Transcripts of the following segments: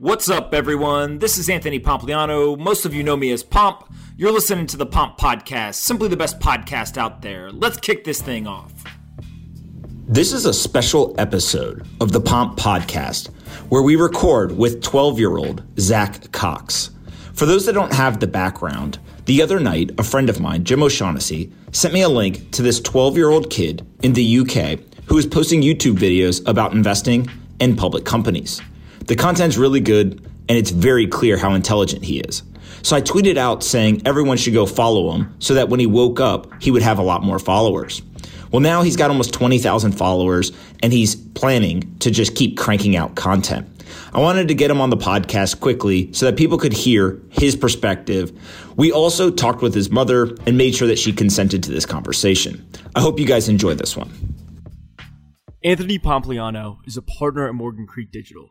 What's up, everyone? This is Anthony Pompliano. Most of you know me as Pomp. You're listening to the Pomp Podcast, simply the best podcast out there. Let's kick this thing off. This is a special episode of the Pomp Podcast where we record with 12 year old Zach Cox. For those that don't have the background, the other night, a friend of mine, Jim O'Shaughnessy, sent me a link to this 12 year old kid in the UK who is posting YouTube videos about investing in public companies. The content's really good, and it's very clear how intelligent he is. So I tweeted out saying everyone should go follow him so that when he woke up, he would have a lot more followers. Well, now he's got almost 20,000 followers, and he's planning to just keep cranking out content. I wanted to get him on the podcast quickly so that people could hear his perspective. We also talked with his mother and made sure that she consented to this conversation. I hope you guys enjoy this one. Anthony Pompliano is a partner at Morgan Creek Digital.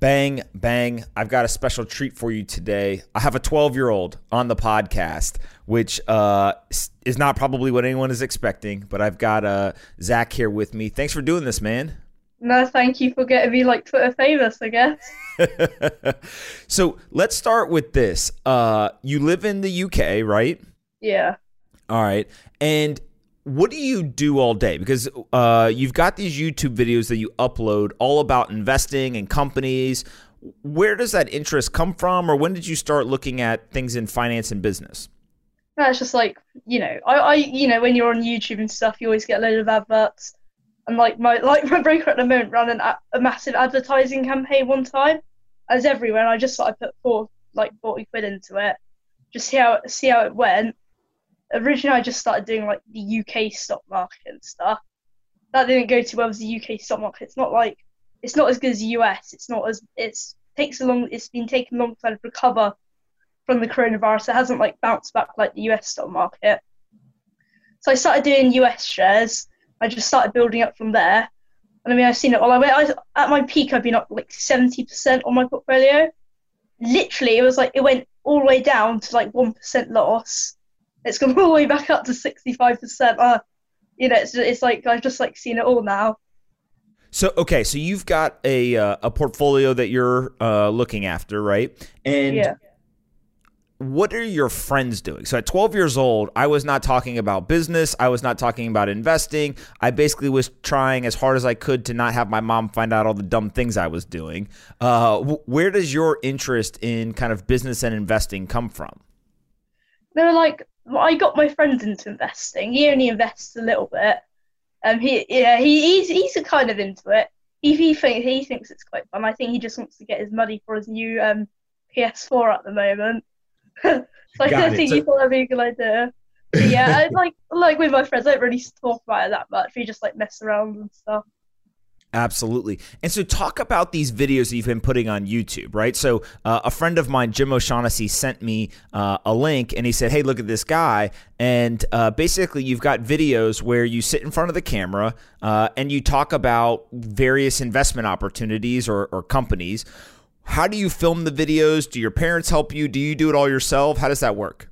bang, bang. I've got a special treat for you today. I have a 12 year old on the podcast, which uh, is not probably what anyone is expecting, but I've got uh, Zach here with me. Thanks for doing this, man. No, thank you for getting me like Twitter famous, I guess. so let's start with this. Uh, you live in the UK, right? Yeah. All right. And what do you do all day? Because uh, you've got these YouTube videos that you upload all about investing and companies. Where does that interest come from, or when did you start looking at things in finance and business? That's just like you know, I, I, you know, when you're on YouTube and stuff, you always get a load of adverts. And like my like my broker at the moment ran an, a massive advertising campaign one time, as everywhere. And I just I put four like forty quid into it, just see how see how it went originally I just started doing like the UK stock market and stuff. That didn't go too well with the UK stock market. It's not like it's not as good as the US. It's not as it's takes a long. It's been taking a long time to recover from the coronavirus. It hasn't like bounced back like the US stock market. So I started doing US shares. I just started building up from there. And I mean, I've seen it. Well, I went I, at my peak. I've been up like seventy percent on my portfolio. Literally, it was like it went all the way down to like one percent loss it's gone all the way back up to 65%. Uh, you know, it's, it's like I've just like seen it all now. So okay, so you've got a uh, a portfolio that you're uh, looking after, right? And yeah. what are your friends doing? So at 12 years old, I was not talking about business. I was not talking about investing. I basically was trying as hard as I could to not have my mom find out all the dumb things I was doing. Uh, where does your interest in kind of business and investing come from? They're like I got my friends into investing. He only invests a little bit. Um, he yeah, he, he's he's a kind of into it. He he thinks he thinks it's quite fun. I think he just wants to get his money for his new um PS4 at the moment. so I think so- he thought that'd be a good idea. yeah, I, like like with my friends, I don't really talk about it that much. We just like mess around and stuff. Absolutely. And so, talk about these videos that you've been putting on YouTube, right? So, uh, a friend of mine, Jim O'Shaughnessy, sent me uh, a link and he said, Hey, look at this guy. And uh, basically, you've got videos where you sit in front of the camera uh, and you talk about various investment opportunities or, or companies. How do you film the videos? Do your parents help you? Do you do it all yourself? How does that work?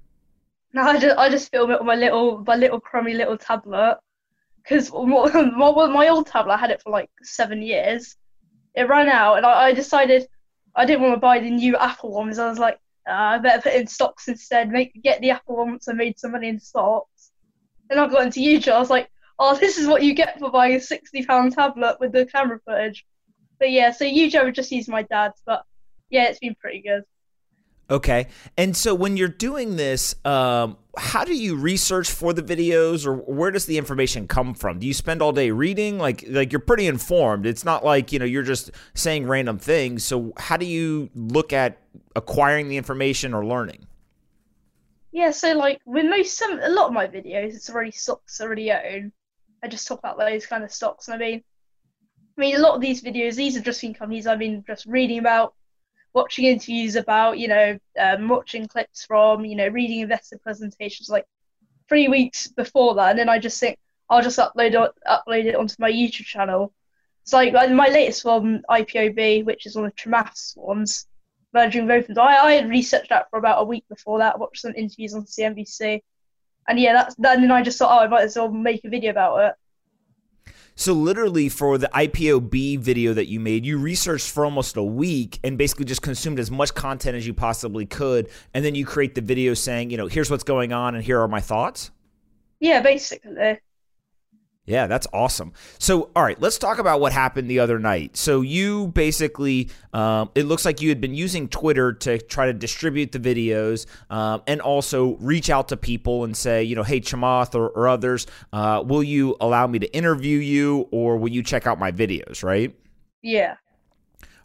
No, I just, I just film it on my little my little crummy little tablet because my, old tablet I had it for like seven years. It ran out, and I, decided I didn't want to buy the new Apple ones. I was like, uh, I better put in stocks instead. Make get the Apple ones. I made some money in stocks. Then I got into YouTube. I was like, oh, this is what you get for buying a sixty pound tablet with the camera footage. But yeah, so YouTube I just used my dad's, but yeah, it's been pretty good. Okay. And so when you're doing this, um, how do you research for the videos or where does the information come from? Do you spend all day reading? Like like you're pretty informed. It's not like, you know, you're just saying random things. So how do you look at acquiring the information or learning? Yeah, so like with most some a lot of my videos it's already stocks already own. I just talk about those kind of stocks and I mean I mean a lot of these videos these are just been companies I've been just reading about watching interviews about, you know, um, watching clips from, you know, reading investor presentations like three weeks before that, and then I just think I'll just upload it, upload it onto my YouTube channel. It's like my latest one, IPOB, which is one of Chamath's ones, merging both. I, I had researched that for about a week before that, watched some interviews on CNBC, and yeah, that's then I just thought, oh, I might as well make a video about it. So literally for the IPOB video that you made, you researched for almost a week and basically just consumed as much content as you possibly could, and then you create the video saying, you know, here's what's going on and here are my thoughts. Yeah, basically. Yeah, that's awesome. So, all right, let's talk about what happened the other night. So, you basically, um, it looks like you had been using Twitter to try to distribute the videos um, and also reach out to people and say, you know, hey, Chamath or, or others, uh, will you allow me to interview you or will you check out my videos, right? Yeah.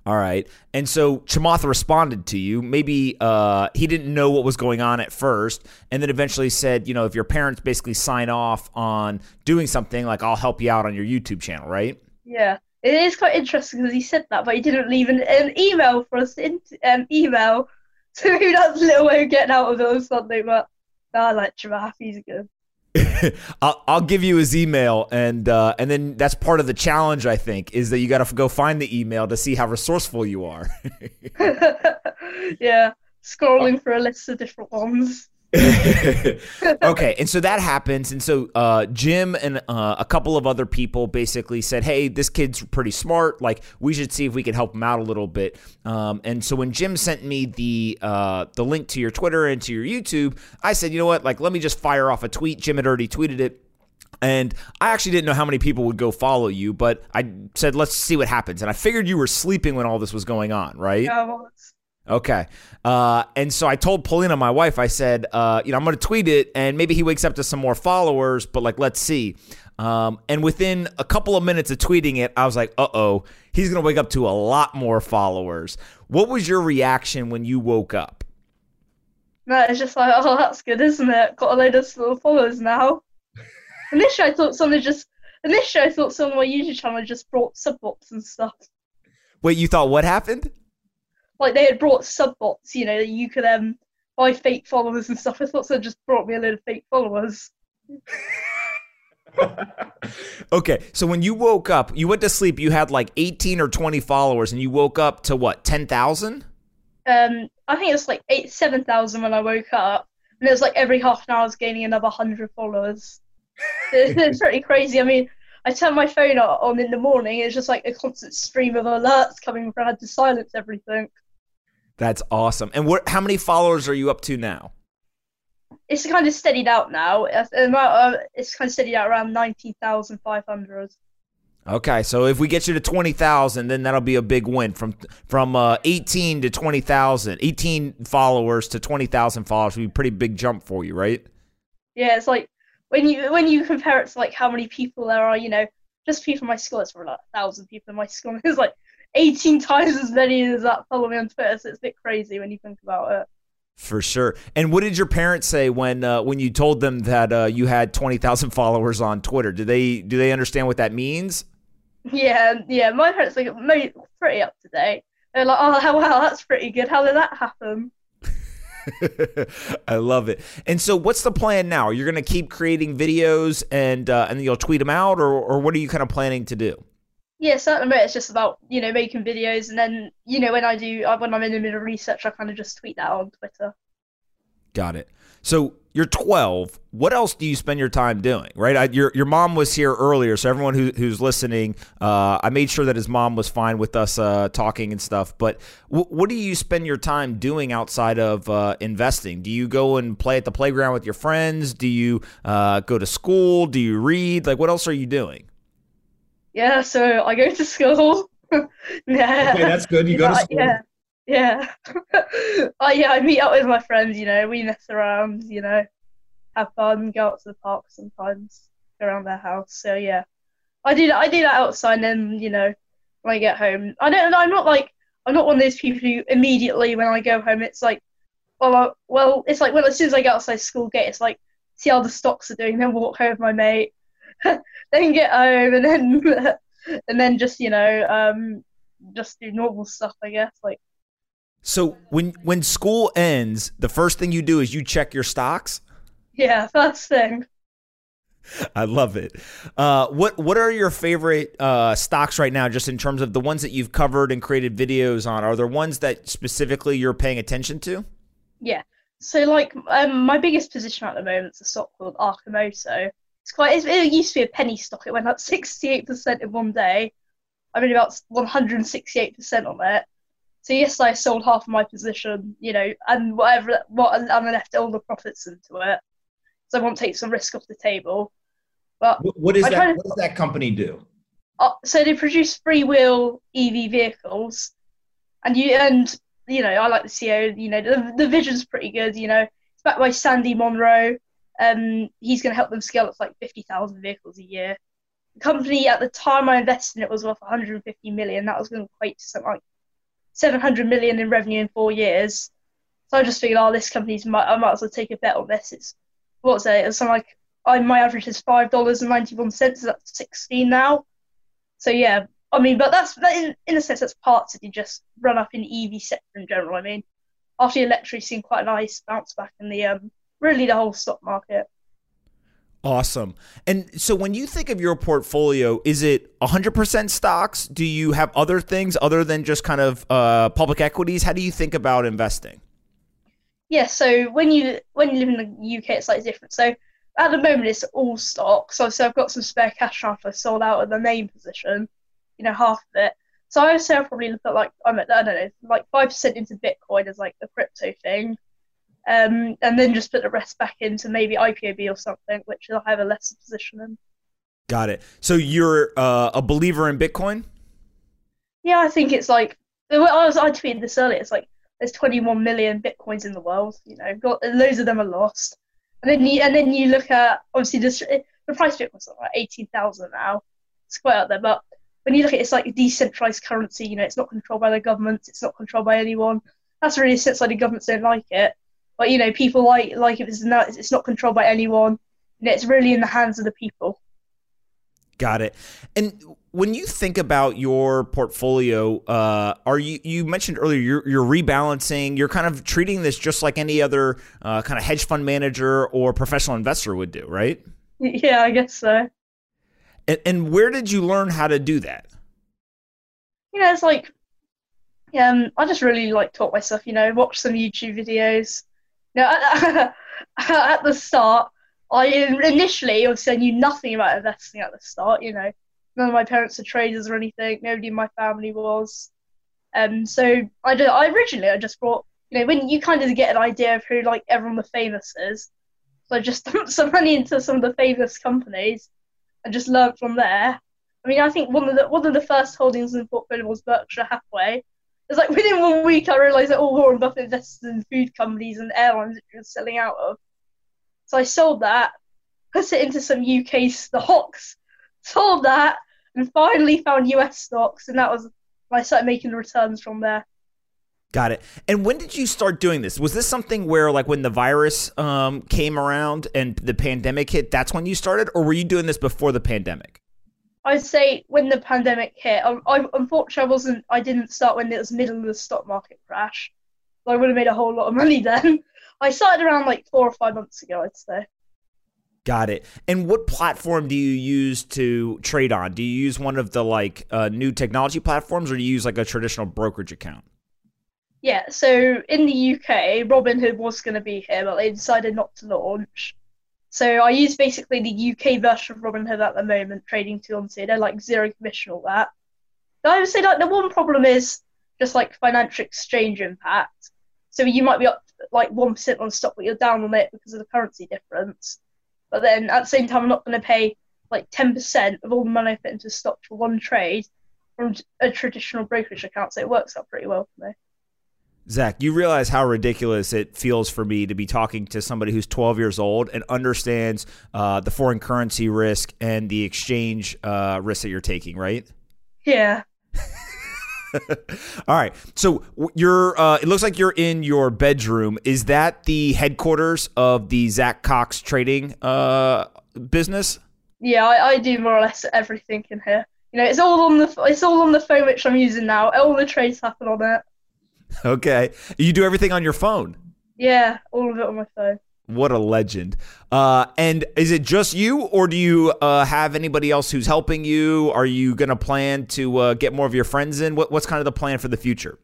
All right. And so Chamath responded to you. Maybe uh, he didn't know what was going on at first, and then eventually said, you know, if your parents basically sign off on doing something, like I'll help you out on your YouTube channel, right? Yeah. It is quite interesting because he said that, but he didn't leave an, an email for us to um, email. So maybe that's a little way of getting out of it or something, but I like Chamath. He's good. I'll, I'll give you his email, and uh, and then that's part of the challenge. I think is that you got to go find the email to see how resourceful you are. yeah, scrolling for a list of different ones. okay, and so that happens, and so uh, Jim and uh, a couple of other people basically said, "Hey, this kid's pretty smart. Like, we should see if we can help him out a little bit." Um, and so when Jim sent me the uh, the link to your Twitter and to your YouTube, I said, "You know what? Like, let me just fire off a tweet." Jim had already tweeted it. And I actually didn't know how many people would go follow you, but I said, let's see what happens. And I figured you were sleeping when all this was going on, right? Yeah, Okay. Uh, and so I told Polina, my wife, I said, uh, you know, I'm going to tweet it and maybe he wakes up to some more followers, but like, let's see. Um, and within a couple of minutes of tweeting it, I was like, uh oh, he's going to wake up to a lot more followers. What was your reaction when you woke up? No, it's just like, oh, that's good, isn't it? Got a load of little followers now. initially, I thought someone just, initially, I thought someone on my YouTube channel just brought subbots and stuff. Wait, you thought what happened? Like they had brought sub bots, you know, that you could um buy fake followers and stuff. I thought so just brought me a load of fake followers. okay, so when you woke up, you went to sleep, you had like 18 or 20 followers, and you woke up to what, 10,000? Um, I think it was like eight, 7,000 when I woke up, and it was like every half an hour I was gaining another 100 followers. it's pretty crazy. I mean, I turned my phone on in the morning, it's just like a constant stream of alerts coming from, I had to silence everything. That's awesome. And what? How many followers are you up to now? It's kind of steadied out now. Uh, it's kind of steadied out around nineteen thousand five hundred. Okay, so if we get you to twenty thousand, then that'll be a big win from from uh, eighteen to twenty thousand. Eighteen followers to twenty thousand followers would be a pretty big jump for you, right? Yeah, it's like when you when you compare it to like how many people there are, you know, just people in my school, it's for like a thousand people in my school. It's like 18 times as many as that follow me on Twitter. So it's a bit crazy when you think about it. For sure. And what did your parents say when uh, when you told them that uh, you had 20,000 followers on Twitter? Do they do they understand what that means? Yeah, yeah. My parents are pretty up to date. They're like, "Oh, wow, that's pretty good. How did that happen?" I love it. And so, what's the plan now? You're going to keep creating videos and uh, and you'll tweet them out, or or what are you kind of planning to do? Yeah, certainly it's just about you know making videos, and then you know when I do when I'm in the middle of research, I kind of just tweet that on Twitter. Got it. So you're 12. What else do you spend your time doing? Right, I, your your mom was here earlier, so everyone who, who's listening, uh, I made sure that his mom was fine with us uh, talking and stuff. But w- what do you spend your time doing outside of uh, investing? Do you go and play at the playground with your friends? Do you uh, go to school? Do you read? Like, what else are you doing? Yeah, so I go to school. yeah. Okay, that's good. You go to school. Yeah. Yeah. oh, yeah, I meet up with my friends, you know, we mess around, you know, have fun, go out to the park sometimes, go around their house. So yeah. I do that I do that outside and then, you know, when I get home. I don't I'm not like I'm not one of those people who immediately when I go home it's like oh, well I, well it's like well as soon as I get outside school gate it's like see how the stocks are doing, then walk home with my mate then get home and then and then just you know um just do normal stuff I guess like So when when school ends, the first thing you do is you check your stocks. Yeah, first thing. I love it. Uh, what what are your favorite uh, stocks right now? Just in terms of the ones that you've covered and created videos on, are there ones that specifically you're paying attention to? Yeah. So like um, my biggest position at the moment is a stock called Arcimoto. It's quite. It used to be a penny stock. It went up sixty eight percent in one day. I'm in about one hundred and sixty eight percent on it. So yes, I sold half of my position, you know, and whatever what and I left all the profits into it. So I want to take some risk off the table. But what is that? To, what does that company do? Uh, so they produce free-wheel EV vehicles, and you and you know I like the CEO. You know the the vision's pretty good. You know it's backed by Sandy Munro. Um, he's going to help them scale up to like fifty thousand vehicles a year. The company at the time I invested in it was worth 150 million. That was going to equate to something like 700 million in revenue in four years. So I just figured, oh, this company's might, I might as well take a bet on this. It's what's it? It's something like I my average is five dollars and ninety one cents. Is 16 now? So yeah, I mean, but that's in in a sense that's parts that you just run up in the EV sector in general. I mean, after the electric, seen quite a nice bounce back in the um really the whole stock market. Awesome. And so when you think of your portfolio, is it 100% stocks? Do you have other things other than just kind of uh, public equities? How do you think about investing? Yeah, so when you when you live in the UK, it's slightly different. So at the moment, it's all stocks. So, so I've got some spare cash after I sold out of the main position, you know, half of it. So I would say I'll probably look at like I'm at I don't know, like five percent into Bitcoin as like a crypto thing, um, and then just put the rest back into maybe IPOB or something, which I'll have a lesser position in. Got it. So you're uh, a believer in Bitcoin? Yeah, I think it's like I was I tweeted this earlier. It's like there's 21 million bitcoins in the world. You know, got loads of them are lost. And then you and then you look at obviously the the price of Bitcoin's like 18,000 now. It's quite up there, but when you look at it, it's like a decentralized currency. You know, it's not controlled by the government. It's not controlled by anyone. That's really since like the governments don't like it. But you know, people like like if it's not it's not controlled by anyone. And it's really in the hands of the people. Got it. And when you think about your portfolio, uh, are you you mentioned earlier you're, you're rebalancing? You're kind of treating this just like any other uh, kind of hedge fund manager or professional investor would do, right? Yeah, I guess so. And, and where did you learn how to do that? You know, it's like, um, I just really like taught myself. You know, watch some YouTube videos, no, at, at the start, I initially obviously I knew nothing about investing at the start. You know, none of my parents are traders or anything. Nobody in my family was. Um, so I did, I originally I just brought you know when you kind of get an idea of who like everyone the famous is. So I just dumped some money into some of the famous companies and just learned from there. I mean, I think one of the one of the first holdings in the portfolio was Berkshire Hathaway, it's like within one week I realised that all Warren Buffett invested in food companies and airlines that was selling out of. So I sold that, put it into some UK stocks, sold that, and finally found US stocks, and that was I started making the returns from there. Got it. And when did you start doing this? Was this something where, like, when the virus um, came around and the pandemic hit, that's when you started, or were you doing this before the pandemic? I'd say when the pandemic hit, I, I, unfortunately I wasn't. I didn't start when it was middle of the stock market crash. So I would have made a whole lot of money then. I started around like four or five months ago, I'd say. Got it. And what platform do you use to trade on? Do you use one of the like uh, new technology platforms, or do you use like a traditional brokerage account? Yeah. So in the UK, Robinhood was going to be here, but they decided not to launch. So I use basically the UK version of Robinhood at the moment, trading two. They're like zero commission, all that. But I would say like the one problem is just like financial exchange impact. So you might be up like one percent on stock, but you're down on it because of the currency difference. But then at the same time, I'm not going to pay like ten percent of all the money I put into stock for one trade from a traditional brokerage account. So it works out pretty well for me. Zach, you realize how ridiculous it feels for me to be talking to somebody who's 12 years old and understands uh, the foreign currency risk and the exchange uh, risk that you're taking, right? Yeah. All right. So you're. Uh, it looks like you're in your bedroom. Is that the headquarters of the Zach Cox trading uh, business? Yeah, I, I do more or less everything in here. You know, it's all on the it's all on the phone which I'm using now. All the trades happen on it. Okay. You do everything on your phone. Yeah, all of it on my phone. What a legend. Uh, and is it just you, or do you uh, have anybody else who's helping you? Are you going to plan to uh, get more of your friends in? What, what's kind of the plan for the future?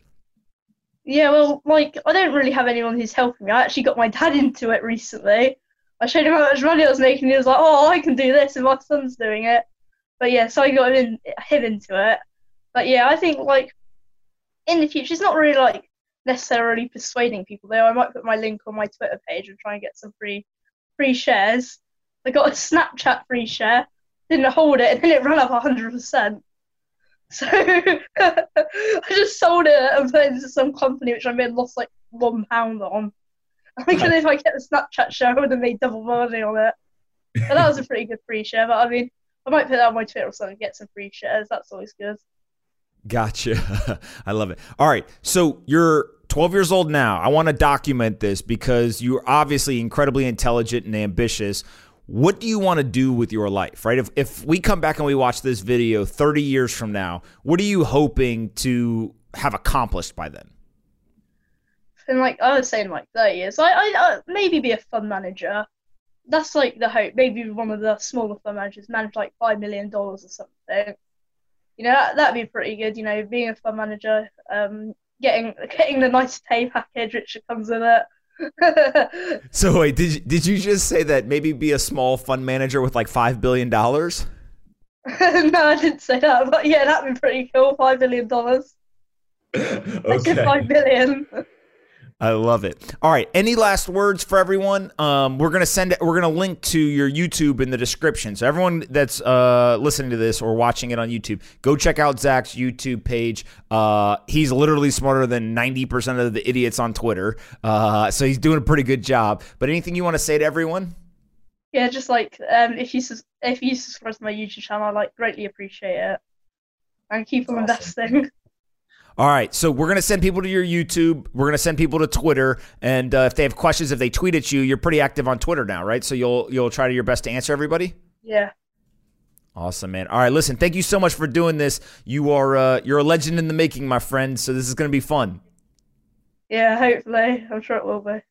Yeah, well, like, I don't really have anyone who's helping me. I actually got my dad into it recently. I showed him how much money I was making. and He was like, "Oh, I can do this, and my son's doing it." But yeah, so I got him, in, him into it. But yeah, I think like in the future, it's not really like necessarily persuading people though. I might put my link on my Twitter page and try and get some free free shares. I got a Snapchat free share, didn't hold it, and then it ran up hundred percent. So I just sold it and put it into some company which I made lost like one pound on. I think if I get the Snapchat share, I would have made double money on it. But that was a pretty good free share. But I mean, I might put that on my Twitter or something, get some free shares. That's always good. Gotcha. I love it. All right. So you're 12 years old now. I want to document this because you're obviously incredibly intelligent and ambitious. What do you want to do with your life, right? If, if we come back and we watch this video 30 years from now, what are you hoping to have accomplished by then? And like I was saying, like 30 years, I, I, I maybe be a fund manager. That's like the hope. Maybe one of the smaller fund managers manage like $5 million or something you know that, that'd be pretty good. You know, being a fund manager, um, getting getting the nice pay package which comes with it. so wait, did you, did you just say that maybe be a small fund manager with like five billion dollars? no, I didn't say that, but yeah, that'd be pretty cool. Five billion dollars. okay. I said five billion. I love it. All right. Any last words for everyone? Um, we're gonna send it. We're gonna link to your YouTube in the description. So everyone that's uh, listening to this or watching it on YouTube, go check out Zach's YouTube page. Uh, he's literally smarter than ninety percent of the idiots on Twitter. Uh, so he's doing a pretty good job. But anything you want to say to everyone? Yeah, just like um, if you if you subscribe to my YouTube channel, I like greatly appreciate it, and keep on awesome. investing. All right, so we're gonna send people to your YouTube. We're gonna send people to Twitter, and uh, if they have questions, if they tweet at you, you're pretty active on Twitter now, right? So you'll you'll try to your best to answer everybody. Yeah. Awesome, man. All right, listen, thank you so much for doing this. You are uh, you're a legend in the making, my friend. So this is gonna be fun. Yeah, hopefully. I'm sure it will be.